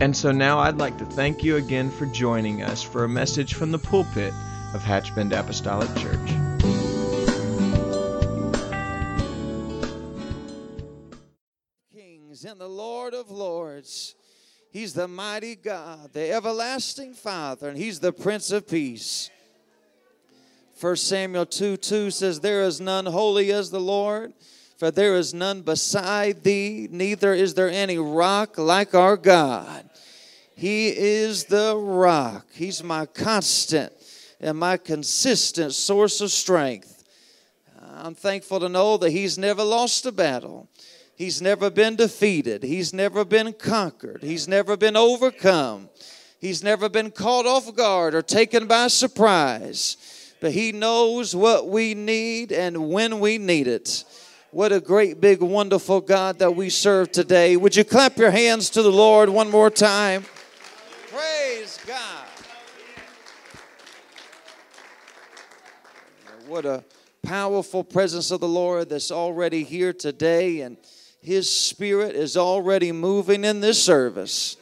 And so now I'd like to thank you again for joining us for a message from the pulpit of Hatchbend Apostolic Church. Kings and the Lord of Lords. He's the mighty God, the everlasting Father, and He's the Prince of Peace. 1 Samuel 2 2 says, There is none holy as the Lord, for there is none beside thee, neither is there any rock like our God. He is the rock. He's my constant and my consistent source of strength. I'm thankful to know that He's never lost a battle. He's never been defeated. He's never been conquered. He's never been overcome. He's never been caught off guard or taken by surprise. But He knows what we need and when we need it. What a great, big, wonderful God that we serve today. Would you clap your hands to the Lord one more time? Praise God. What a powerful presence of the Lord that's already here today, and His Spirit is already moving in this service.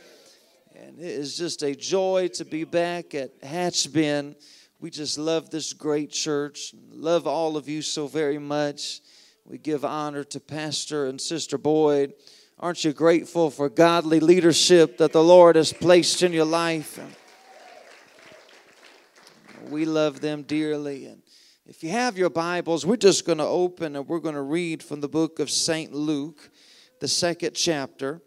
And it is just a joy to be back at Hatch Hatchbend. We just love this great church, love all of you so very much. We give honor to Pastor and Sister Boyd. Aren't you grateful for godly leadership that the Lord has placed in your life? We love them dearly. And if you have your Bibles, we're just going to open and we're going to read from the book of St. Luke, the second chapter.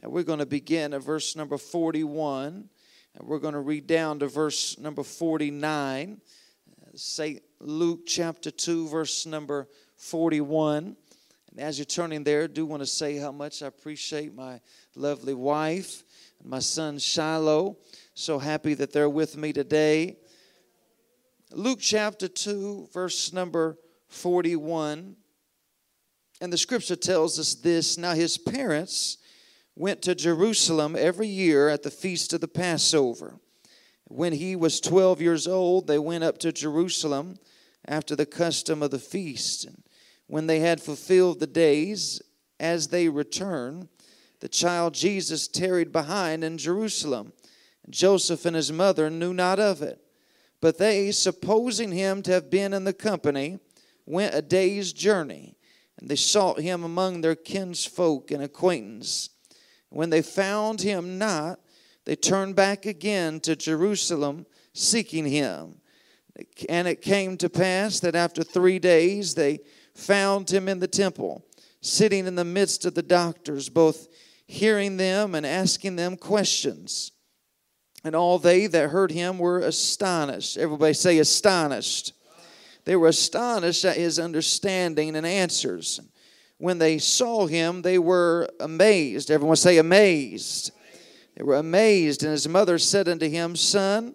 And we're going to begin at verse number 41. And we're going to read down to verse number 49. St. Luke chapter 2, verse number 41. And as you're turning there, I do want to say how much I appreciate my lovely wife and my son Shiloh. So happy that they're with me today. Luke chapter 2, verse number 41. And the scripture tells us this Now his parents went to Jerusalem every year at the feast of the Passover. When he was 12 years old, they went up to Jerusalem after the custom of the feast. And when they had fulfilled the days, as they returned, the child Jesus tarried behind in Jerusalem. Joseph and his mother knew not of it. But they, supposing him to have been in the company, went a day's journey, and they sought him among their kinsfolk and acquaintance. When they found him not, they turned back again to Jerusalem, seeking him. And it came to pass that after three days they found him in the temple, sitting in the midst of the doctors, both hearing them and asking them questions. And all they that heard him were astonished. Everybody say, astonished. They were astonished at his understanding and answers. When they saw him, they were amazed. Everyone say, amazed. They were amazed. And his mother said unto him, Son,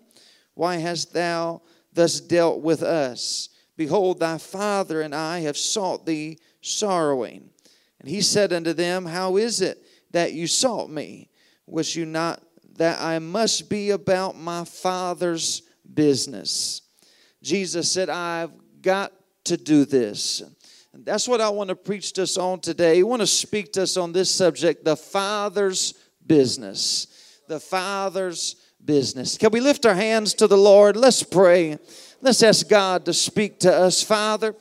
why hast thou thus dealt with us? Behold, thy father and I have sought thee sorrowing. And he said unto them, How is it that you sought me? Was you not that I must be about my father's business? Jesus said, I've got to do this. And that's what I want to preach to us on today. I want to speak to us on this subject the Father's business. The Father's business. Can we lift our hands to the Lord? Let's pray. Let's ask God to speak to us, Father.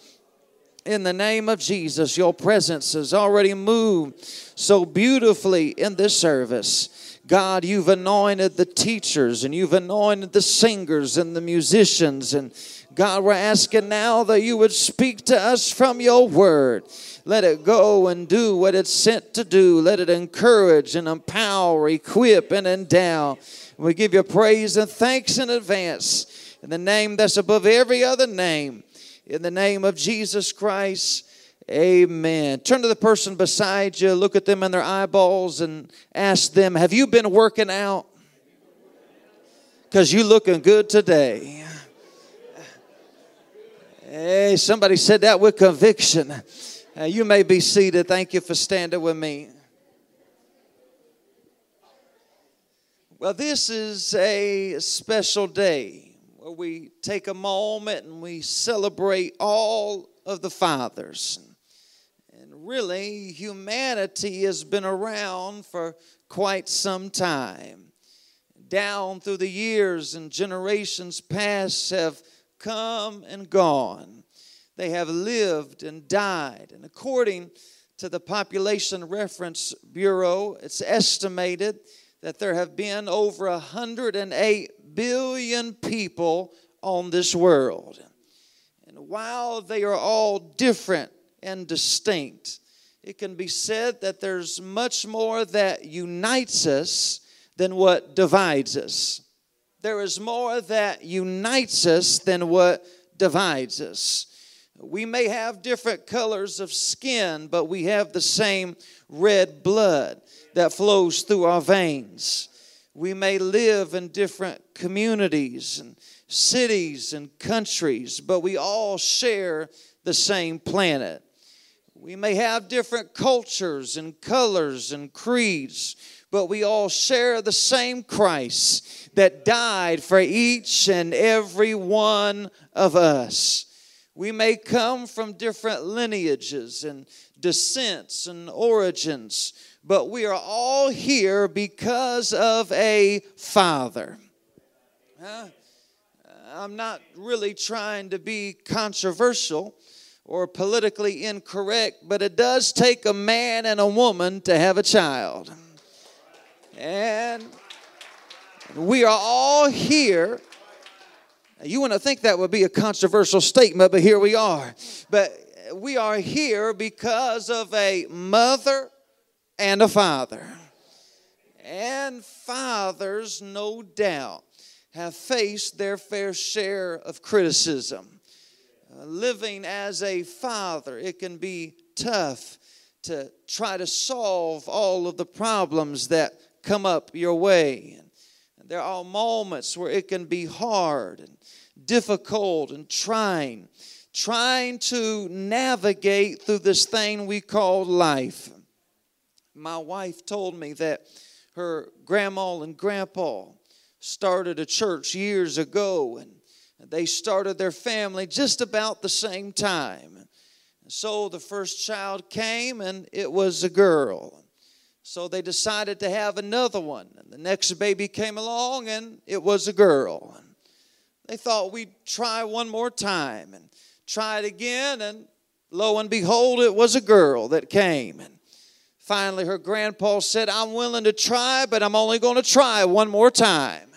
In the name of Jesus, your presence has already moved so beautifully in this service. God, you've anointed the teachers and you've anointed the singers and the musicians. And God, we're asking now that you would speak to us from your word. Let it go and do what it's sent to do. Let it encourage and empower, equip, and endow. We give you praise and thanks in advance in the name that's above every other name, in the name of Jesus Christ. Amen. Turn to the person beside you, look at them in their eyeballs, and ask them, Have you been working out? Because you looking good today. Hey, somebody said that with conviction. Uh, you may be seated. Thank you for standing with me. Well, this is a special day where we take a moment and we celebrate all of the fathers really, humanity has been around for quite some time. Down through the years and generations past have come and gone. They have lived and died. And according to the Population Reference Bureau, it's estimated that there have been over 108 billion people on this world. And while they are all different and distinct. It can be said that there's much more that unites us than what divides us. There is more that unites us than what divides us. We may have different colors of skin, but we have the same red blood that flows through our veins. We may live in different communities and cities and countries, but we all share the same planet. We may have different cultures and colors and creeds, but we all share the same Christ that died for each and every one of us. We may come from different lineages and descents and origins, but we are all here because of a Father. I'm not really trying to be controversial or politically incorrect, but it does take a man and a woman to have a child. And we are all here. You wouldn't think that would be a controversial statement, but here we are. But we are here because of a mother and a father. And fathers, no doubt, have faced their fair share of criticism living as a father, it can be tough to try to solve all of the problems that come up your way. And there are moments where it can be hard and difficult and trying, trying to navigate through this thing we call life. My wife told me that her grandma and grandpa started a church years ago and they started their family just about the same time. So the first child came and it was a girl. So they decided to have another one. And the next baby came along and it was a girl. They thought we'd try one more time and try it again. And lo and behold, it was a girl that came. And finally, her grandpa said, I'm willing to try, but I'm only going to try one more time.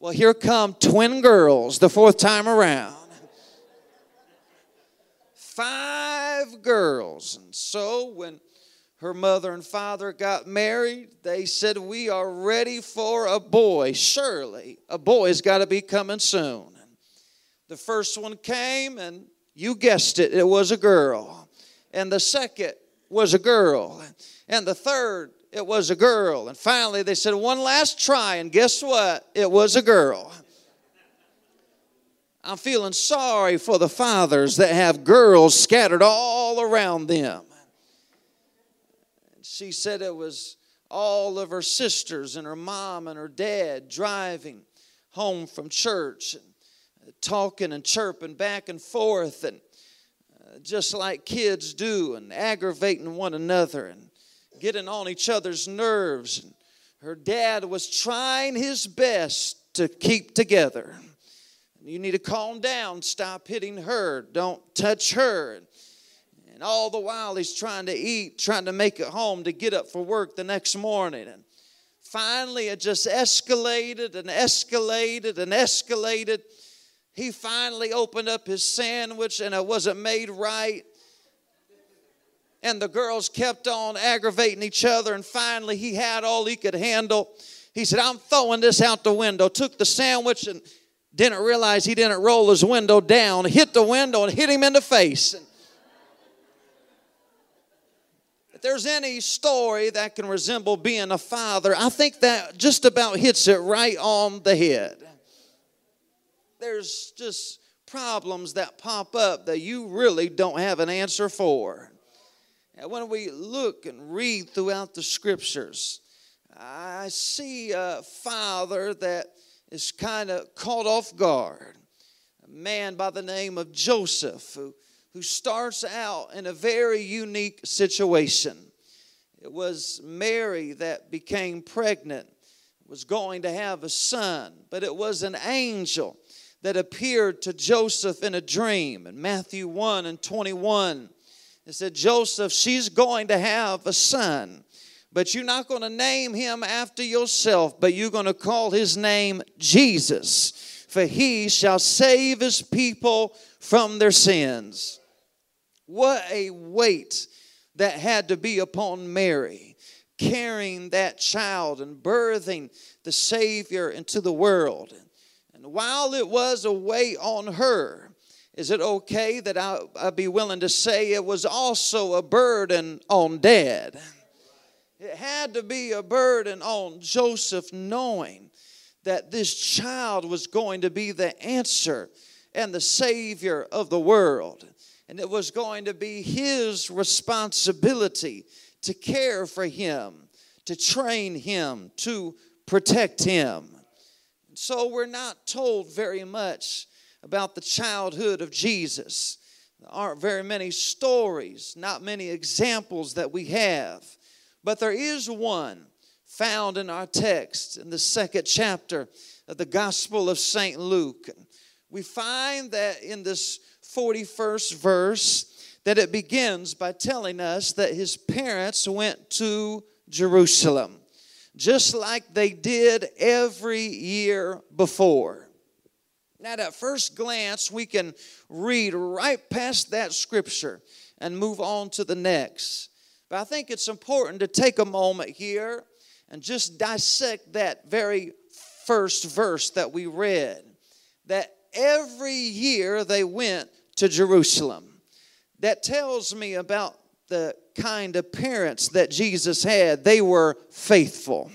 Well, here come twin girls the fourth time around. Five girls. And so when her mother and father got married, they said, We are ready for a boy. Surely a boy's got to be coming soon. The first one came, and you guessed it, it was a girl. And the second was a girl. And the third it was a girl. And finally, they said, one last try, and guess what? It was a girl. I'm feeling sorry for the fathers that have girls scattered all around them. She said it was all of her sisters and her mom and her dad driving home from church and talking and chirping back and forth and uh, just like kids do and aggravating one another and getting on each other's nerves. Her dad was trying his best to keep together. You need to calm down, stop hitting her, don't touch her. And all the while he's trying to eat, trying to make it home to get up for work the next morning. And finally it just escalated and escalated and escalated. He finally opened up his sandwich and it wasn't made right and the girls kept on aggravating each other and finally he had all he could handle he said i'm throwing this out the window took the sandwich and didn't realize he didn't roll his window down hit the window and hit him in the face and If there's any story that can resemble being a father, I think that just about hits it right on the head. There's just problems that pop up that you really don't have an answer for. And when we look and read throughout the scriptures, I see a father that is kind of caught off guard. A man by the name of Joseph who, who starts out in a very unique situation. It was Mary that became pregnant, was going to have a son, but it was an angel that appeared to Joseph in a dream. In Matthew 1 and 21, it said, Joseph, she's going to have a son but you're not going to name him after yourself, but you're going to call his name Jesus, for he shall save his people from their sins. What a weight that had to be upon Mary, carrying that child and birthing the Savior into the world. And while it was a weight on her, is it okay that I, would be willing to say it was also a burden on dad? It had to be a burden on Joseph knowing that this child was going to be the answer and the Savior of the world. And it was going to be his responsibility to care for him, to train him, to protect him. So we're not told very much about the childhood of Jesus. There aren't very many stories, not many examples that we have. But there is one found in our text in the second chapter of the Gospel of St. Luke. We find that in this 41st verse that it begins by telling us that his parents went to Jerusalem just like they did every year before. Now, at first glance, we can read right past that scripture and move on to the next. But I think it's important to take a moment here and just dissect that very first verse that we read. That every year they went to Jerusalem. That tells me about the kind of parents that Jesus had. They were faithful.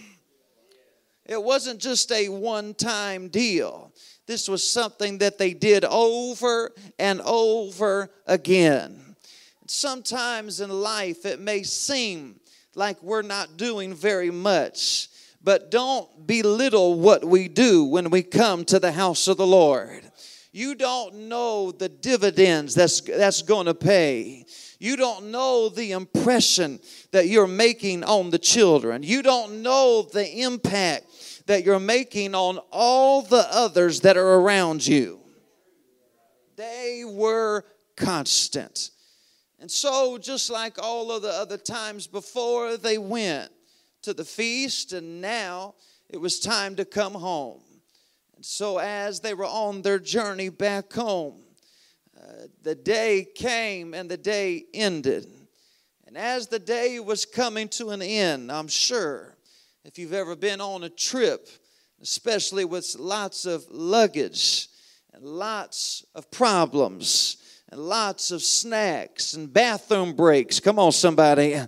It wasn't just a one time deal. This was something that they did over and over again. Sometimes in life it may seem like we're not doing very much, but don't belittle what we do when we come to the house of the Lord. You don't know the dividends that's, that's going to pay. You don't know the impression that you're making on the children. You don't know the impact that you're making on all the others that are around you. They were constant. And so, just like all of the other times before, they went to the feast, and now it was time to come home. And so, as they were on their journey back home, uh, the day came and the day ended. And as the day was coming to an end, I'm sure if you've ever been on a trip, especially with lots of luggage and lots of problems, and lots of snacks and bathroom breaks. Come on, somebody.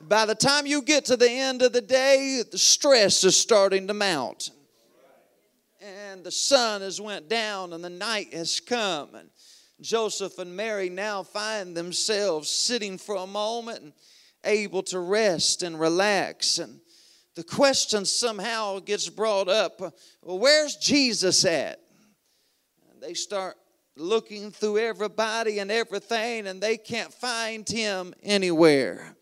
By the time you get to the end of the day, the stress is starting to mount. And the sun has went down and the night has come. And Joseph and Mary now find themselves sitting for a moment and able to rest and relax. And the question somehow gets brought up well, where's Jesus at? And they start looking through everybody and everything, and they can't find him anywhere.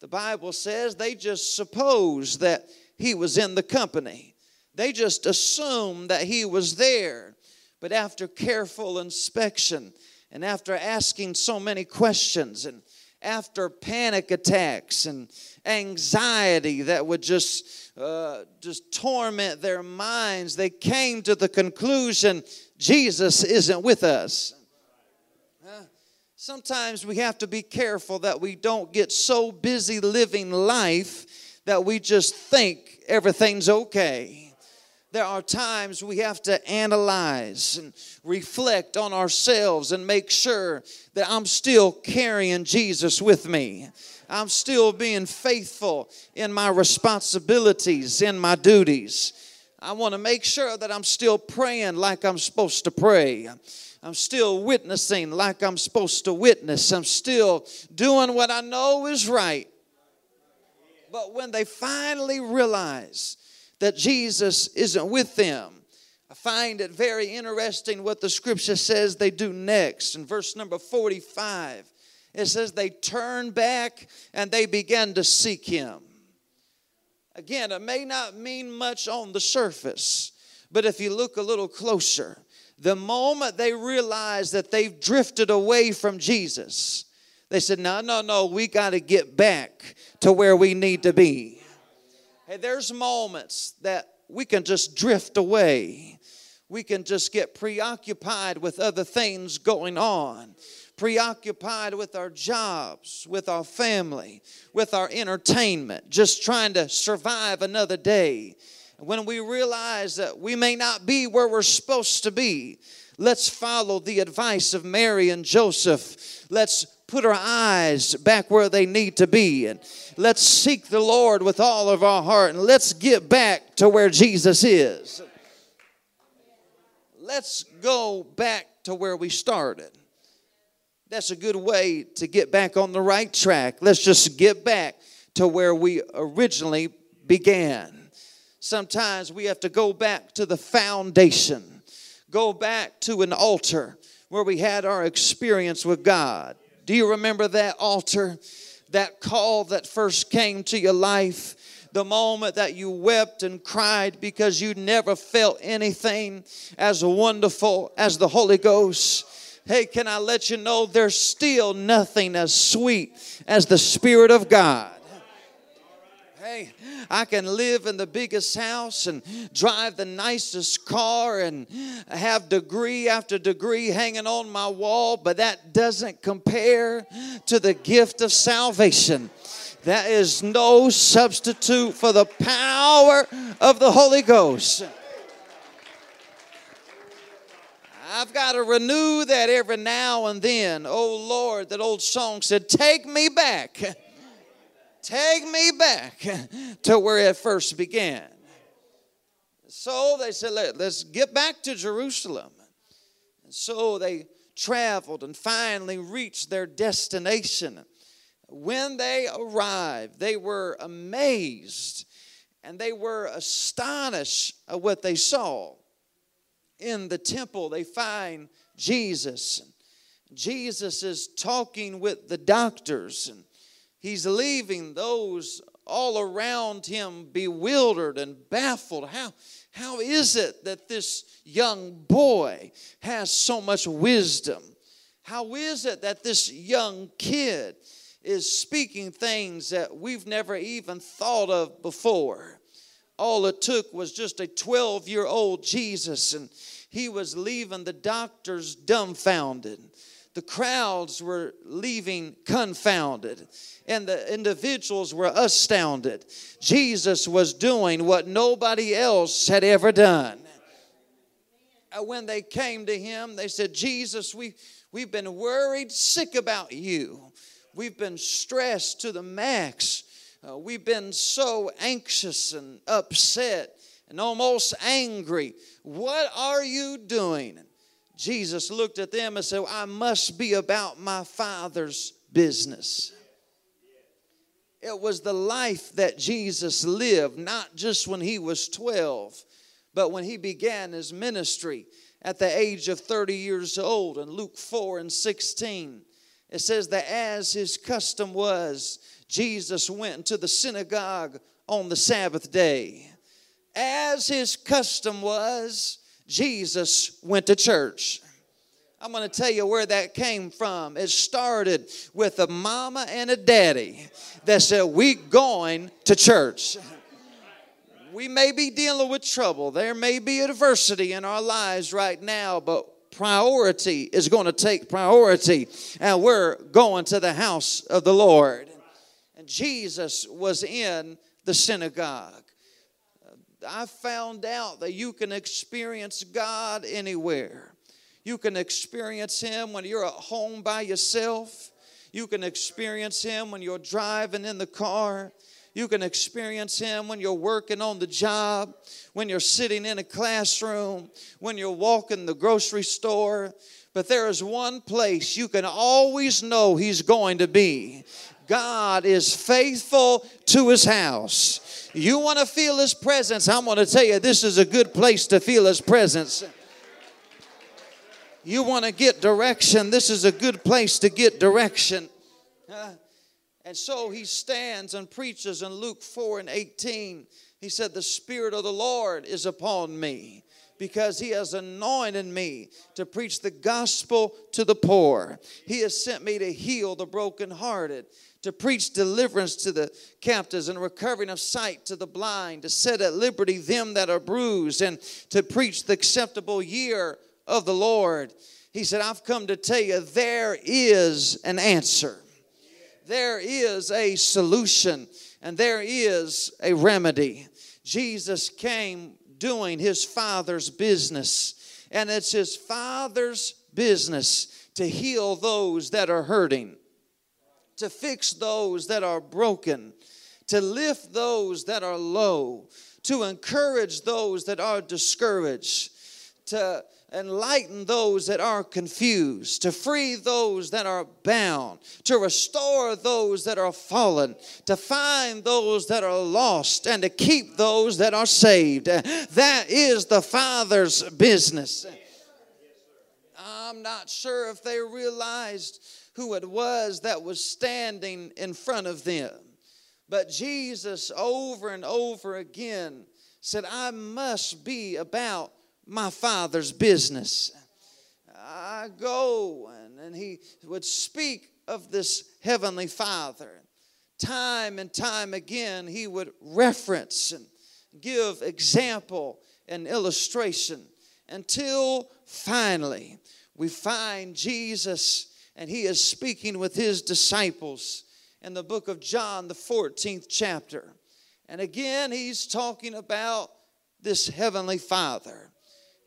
The Bible says they just suppose that he was in the company, they just assumed that he was there. But after careful inspection, and after asking so many questions, and after panic attacks and anxiety that would just uh, just torment their minds, they came to the conclusion Jesus isn't with us. Sometimes we have to be careful that we don't get so busy living life that we just think everything's okay. There are times we have to analyze and reflect on ourselves and make sure that I'm still carrying Jesus with me. I'm still being faithful in my responsibilities, in my duties. I want to make sure that I'm still praying like I'm supposed to pray. I'm still witnessing like I'm supposed to witness. I'm still doing what I know is right. But when they finally realize that Jesus isn't with them. I find it very interesting what the scripture says they do next. In verse number 45, it says they turned back and they began to seek him. Again, it may not mean much on the surface, but if you look a little closer, the moment they realize that they've drifted away from Jesus, they said, No, no, no, we got to get back to where we need to be. Hey, there's moments that we can just drift away. We can just get preoccupied with other things going on, preoccupied with our jobs, with our family, with our entertainment, just trying to survive another day. When we realize that we may not be where we're supposed to be, let's follow the advice of Mary and Joseph. Let's put our eyes back where they need to be and let's seek the Lord with all of our heart and let's get back to where Jesus is. Let's go back to where we started. That's a good way to get back on the right track. Let's just get back to where we originally began. Sometimes we have to go back to the foundation, go back to an altar where we had our experience with God. Do you remember that altar? That call that first came to your life? The moment that you wept and cried because you never felt anything as wonderful as the Holy Ghost? Hey, can I let you know there's still nothing as sweet as the Spirit of God? Hey, I can live in the biggest house and drive the nicest car and have degree after degree hanging on my wall, but that doesn't compare to the gift of salvation. That is no substitute for the power of the Holy Ghost. I've got to renew that every now and then. Oh Lord, that old song said, Take me back Take me back to where it first began. So they said, Let, us get back to Jerusalem. And so they traveled and finally reached their destination. When they arrived, they were amazed and they were astonished at what they saw. In the temple, they find Jesus. Jesus is talking with the doctors and He's leaving those all around him bewildered and baffled. How, how is it that this young boy has so much wisdom? How is it that this young kid is speaking things that we've never even thought of before? All it took was just a 12 year old Jesus, and he was leaving the doctors dumbfounded. The crowds were leaving confounded and the individuals were astounded. Jesus was doing what nobody else had ever done. When they came to him, they said, Jesus, we, we've been worried sick about you. We've been stressed to the max. Uh, we've been so anxious and upset and almost angry. What are you doing? Jesus looked at them and said, I must be about my Father's business. It was the life that Jesus lived, not just when he was 12, but when he began his ministry at the age of 30 years old in Luke 4 and 16. It says that as his custom was, Jesus went to the synagogue on the Sabbath day. As his custom was, Jesus went to church. I'm going to tell you where that came from. It started with a mama and a daddy that said, We going to church. We may be dealing with trouble. There may be adversity in our lives right now, but priority is going to take priority. And we're going to the house of the Lord. And Jesus was in the synagogue. I found out that you can experience God anywhere. You can experience Him when you're at home by yourself. You can experience Him when you're driving in the car. You can experience Him when you're working on the job, when you're sitting in a classroom, when you're walking the grocery store. But there is one place you can always know He's going to be. God is faithful to His house. You want to feel His presence? I'm going to tell you, this is a good place to feel His presence. You want to get direction? This is a good place to get direction. And so he stands and preaches in Luke 4 and 18. He said, The Spirit of the Lord is upon me because he has anointed me to preach the gospel to the poor. He has sent me to heal the brokenhearted, to preach deliverance to the captives and recovering of sight to the blind, to set at liberty them that are bruised, and to preach the acceptable year of the Lord. He said, I've come to tell you there is an answer, there is a solution, and there is a remedy. Jesus came doing his Father's business, and it's his Father's business to heal those that are hurting, to fix those that are broken, to lift those that are low, to encourage those that are discouraged, to enlighten those that are confused, to free those that are bound, to restore those that are fallen, to find those that are lost, and to keep those that are saved. That is the Father's business. I'm not sure if they realized who it was that was standing in front of them. But Jesus, over and over again, said, I must be about my father's business. I go and, and he would speak of this heavenly father. Time and time again, he would reference and give example and illustration until finally we find Jesus and he is speaking with his disciples in the book of John, the 14th chapter. And again, he's talking about this heavenly father.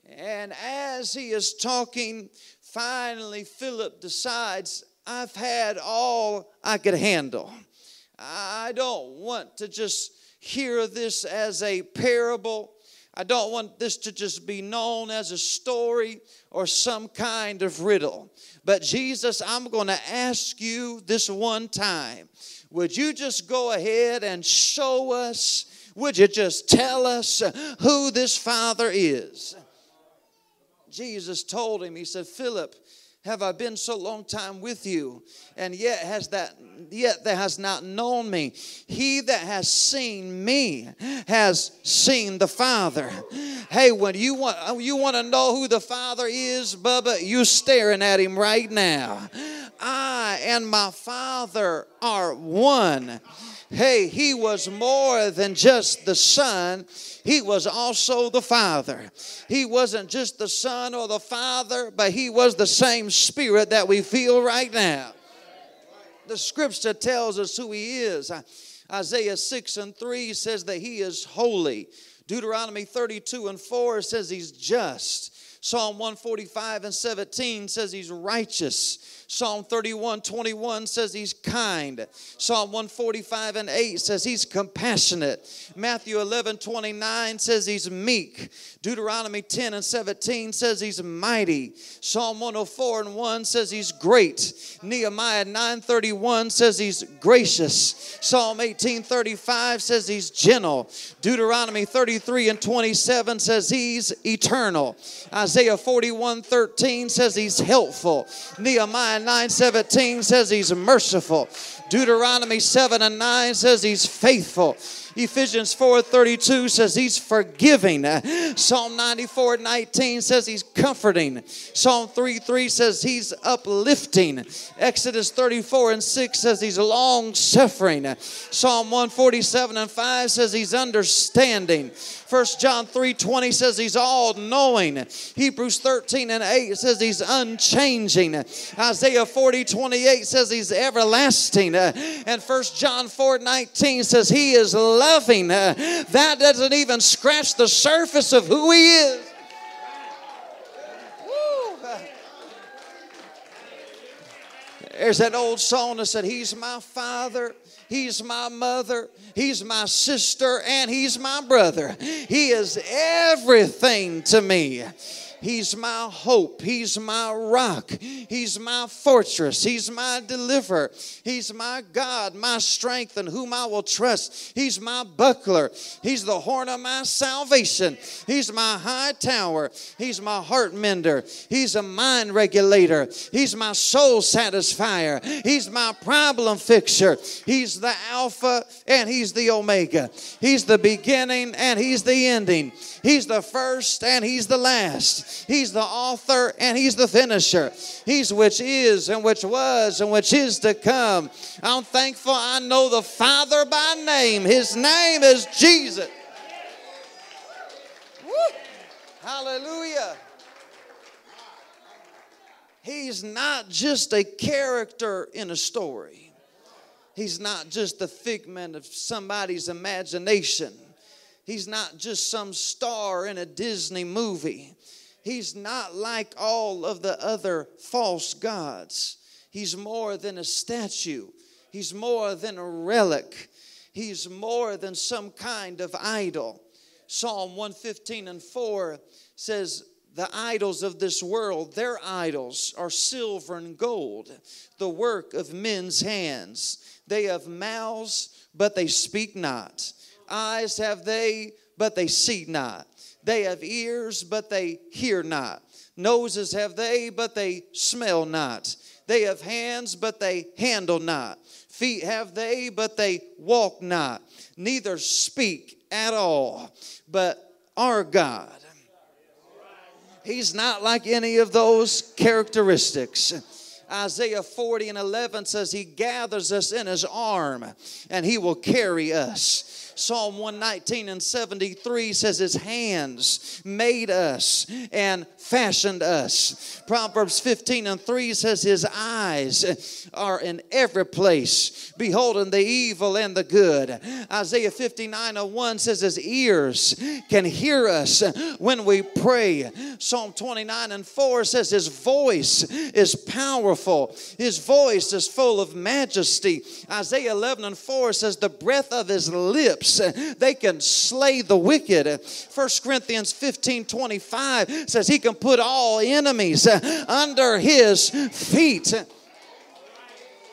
And as he is talking, finally Philip decides, I've had all I could handle. I don't want to just hear this as a parable. I don't want this to just be known as a story or some kind of riddle. But Jesus, I'm going to ask you this one time. Would you just go ahead and show us? Would you just tell us who this Father is? Jesus told him, He said, Philip, have I been so long time with you, and yet has that yet that has not known me? He that has seen me has seen the Father. Hey, when you want oh, you want to know who the Father is, Bubba, you staring at him right now. I and my Father are one. Hey, he was more than just the Son, he was also the Father. He wasn't just the Son or the Father, but he was the same Spirit that we feel right now. The scripture tells us who he is. Isaiah 6 and 3 says that he is holy. Deuteronomy 32 and 4 says he's just. Psalm 145 and 17 says he's righteous. Psalm 31 21 says he's kind. Psalm 145 and 8 says he's compassionate. Matthew 11 29 says he's meek. Deuteronomy 10 and 17 says he's mighty. Psalm 104 and 1 says he's great. Nehemiah 9 31 says he's gracious. Psalm 18 35 says he's gentle. Deuteronomy 33 and 27 says he's eternal. Isaiah 41 13 says he's helpful. Nehemiah 9 17 says he's merciful. Deuteronomy 7 and 9 says he's faithful. Ephesians 4:32 says he's forgiving. Psalm 94 19 says he's comforting. Psalm 3 3 says he's uplifting. Exodus 34 and 6 says he's long suffering. Psalm 147 and 5 says he's understanding. 1 John 3 20 says he's all knowing. Hebrews 13 and 8 says he's unchanging. Isaiah 40 28 says he's everlasting. And 1 John 4 19 says he is loving. That doesn't even scratch the surface of who He is. There's that old song that said, He's my father, He's my mother, He's my sister, and He's my brother. He is everything to me. He's my hope. He's my rock. He's my fortress. He's my deliverer. He's my God, my strength, and whom I will trust. He's my buckler. He's the horn of my salvation. He's my high tower. He's my heart mender. He's a mind regulator. He's my soul satisfier. He's my problem fixer. He's the Alpha and He's the Omega. He's the beginning and He's the ending. He's the first and He's the last. He's the author and He's the finisher. He's which is and which was and which is to come. I'm thankful I know the Father by name. His name is Jesus. Woo. Hallelujah. He's not just a character in a story. He's not just the figment of somebody's imagination. He's not just some star in a Disney movie. He's not like all of the other false gods. He's more than a statue, he's more than a relic, he's more than some kind of idol. Psalm 115 and 4 says, the idols of this world, their idols are silver and gold, the work of men's hands. They have mouths, but they speak not. Eyes have they, but they see not. They have ears, but they hear not. Noses have they, but they smell not. They have hands, but they handle not. Feet have they, but they walk not. Neither speak at all. But our God, He's not like any of those characteristics. Isaiah 40 and 11 says, He gathers us in His arm and He will carry us. Psalm 119 and 73 says, His hands made us and fashioned us. Proverbs 15 and 3 says, His eyes are in every place, beholding the evil and the good. Isaiah 59 and 1 says, His ears can hear us when we pray. Psalm 29 and 4 says, His voice is powerful, His voice is full of majesty. Isaiah 11 and 4 says, The breath of His lips they can slay the wicked. 1 Corinthians 15 25 says he can put all enemies uh, under his feet.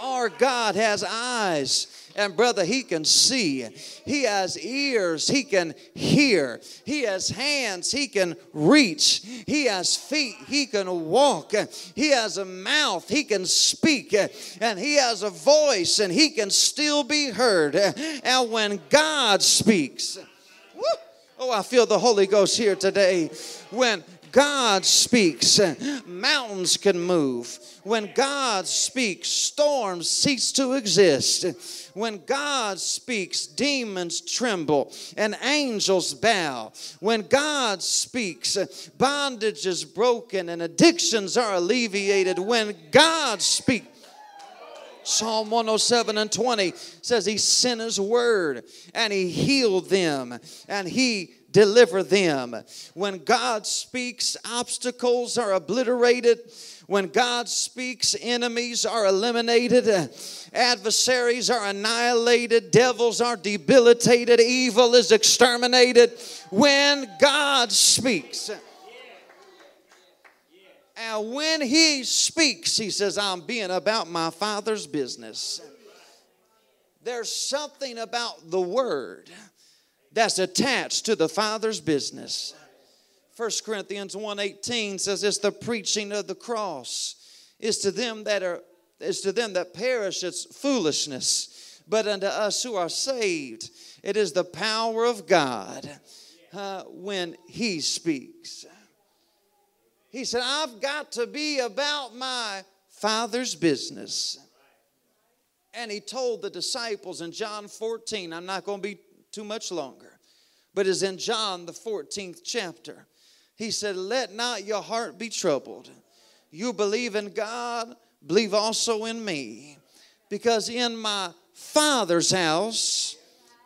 Our God has eyes and brother, he can see. He has ears, he can hear. He has hands, he can reach. He has feet, he can walk. He has a mouth, he can speak. And he has a voice, and he can still be heard. And when God speaks, oh, I feel the Holy Ghost here today. When God speaks, uh, mountains can move. When God speaks, storms cease to exist. When God speaks, demons tremble and angels bow. When God speaks, uh, bondage is broken and addictions are alleviated. When God speaks, Psalm 107 and 20 says he sent his word and he healed them and he delivered them. When God speaks, obstacles are obliterated. When God speaks, enemies are eliminated, adversaries are annihilated, devils are debilitated, evil is exterminated. When God speaks, and when He speaks, He says, I'm being about my Father's business. There's something about the Word that's attached to the Father's business. 1 Corinthians 1:18 says it's the preaching of the cross. It's to them that are is to them that perish it's foolishness, but unto us who are saved it is the power of God uh, when he speaks. He said, I've got to be about my father's business. And he told the disciples in John 14, I'm not going to be too much longer, but is in John the 14th chapter. He said, Let not your heart be troubled. You believe in God, believe also in me. Because in my Father's house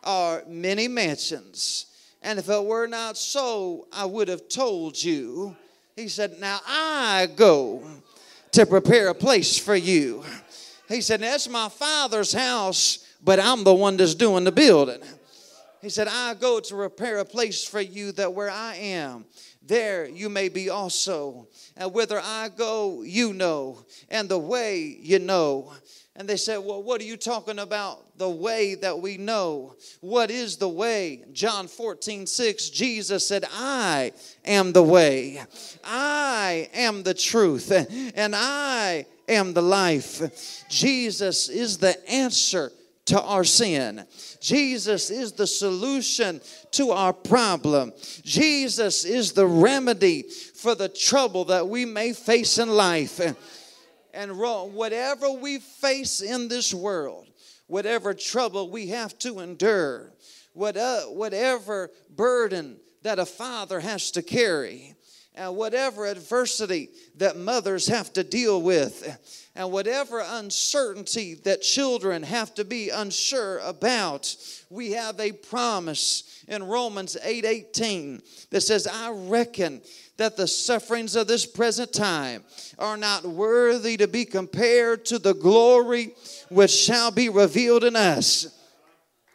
are many mansions. And if it were not so, I would have told you. He said, Now I go to prepare a place for you. He said, That's my father's house, but I'm the one that's doing the building. He said, I go to prepare a place for you that where I am, there you may be also. And whither I go, you know, and the way you know. And they said, Well, what are you talking about? The way that we know. What is the way? John 14, 6, Jesus said, I am the way. I am the truth. And I am the life. Jesus is the answer to our sin. Jesus is the solution to our problem. Jesus is the remedy for the trouble that we may face in life. And whatever we face in this world, whatever trouble we have to endure, uh, whatever burden that a father has to carry, and whatever adversity that mothers have to deal with, and whatever uncertainty that children have to be unsure about, we have a promise in Romans 8 18 that says, I reckon that the sufferings of this present time are not worthy to be compared to the glory which shall be revealed in us.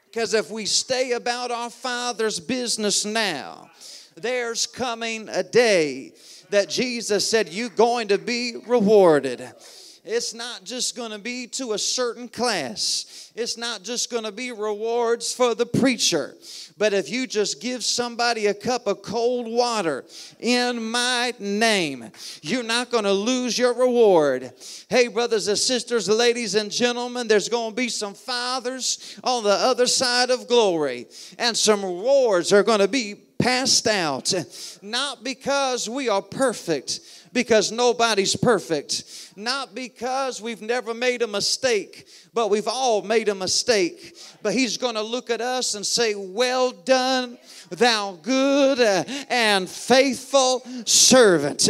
Because if we stay about our Father's business now, there's coming a day that Jesus said, You're going to be rewarded. It's not just going to be to a certain class. It's not just going to be rewards for the preacher. But if you just give somebody a cup of cold water in my name, you're not going to lose your reward. Hey, brothers and sisters, ladies and gentlemen, there's going to be some fathers on the other side of glory, and some rewards are going to be passed out. Not because we are perfect, because nobody's perfect. Not because we've never made a mistake, but we've all made a mistake. But He's going to look at us and say, Well done, thou good and faithful servant.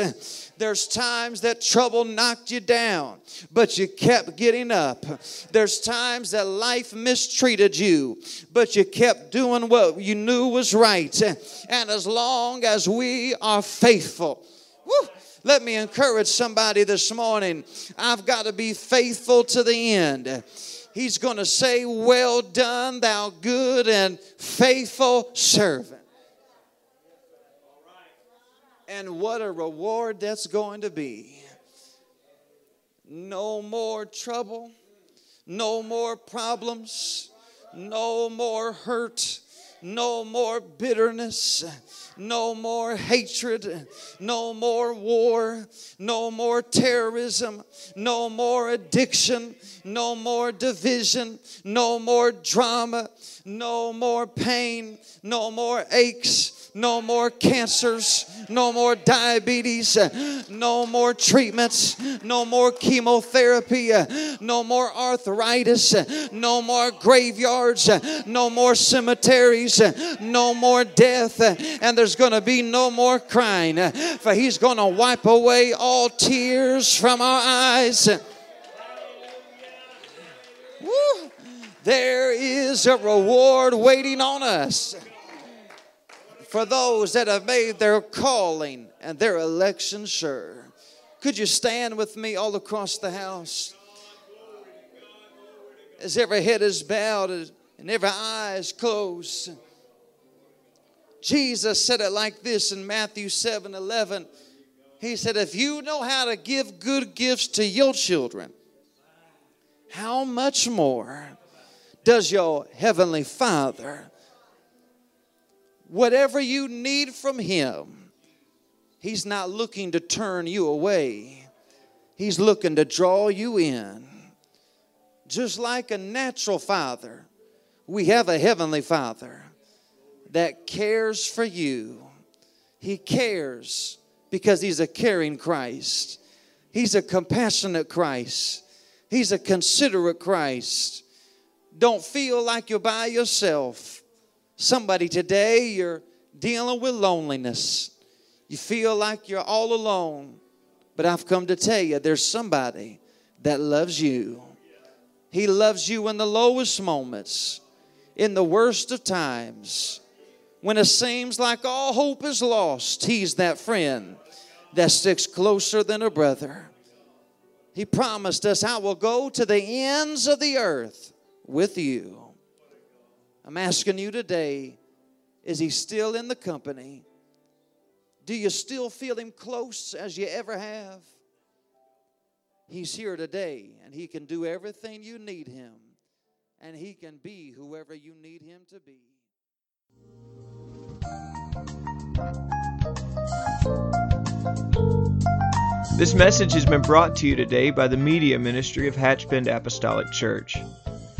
There's times that trouble knocked you down, but you kept getting up. There's times that life mistreated you, but you kept doing what you knew was right. And as long as we are faithful, woo, let me encourage somebody this morning. I've got to be faithful to the end. He's going to say, Well done, thou good and faithful servant. And what a reward that's going to be. No more trouble, no more problems, no more hurt, no more bitterness, no more hatred, no more war, no more terrorism, no more addiction, no more division, no more drama, no more pain, no more aches no more cancers, no more diabetes, no more treatments, no more chemotherapy, no more arthritis, no more graveyards, no more cemeteries, no more death, and there's going to be no more crying, for He's going to wipe away all tears from our eyes. Woo. There is a reward waiting on us for those that have made their calling and their election sure. Could you stand with me all across the house? As every head is bowed and every eye is closed. Jesus said it like this in Matthew 7 11. He said, If you know how to give good gifts to your children, how much more does your heavenly Father Whatever you need from Him, He's not looking to turn you away, He's looking to draw you in. Just like a natural father, we have a heavenly father that cares for you. He cares because He's a caring Christ, He's a compassionate Christ, He's a considerate Christ. Don't feel like you're by yourself. Somebody today, you're dealing with loneliness. You feel like you're all alone. But I've come to tell you there's somebody that loves you. He loves you in the lowest moments. in the worst of times. When it seems like all hope is lost, He's that friend that sticks closer than a brother. He promised us, I will go to the ends of the earth with you. I'm asking you today, is He still in the company? Do you still feel Him close as you ever have? He's here today and He can do everything you need Him, and He can be whoever you need Him to be. This message has been brought to you today by the media ministry of Hatchbend Apostolic Church.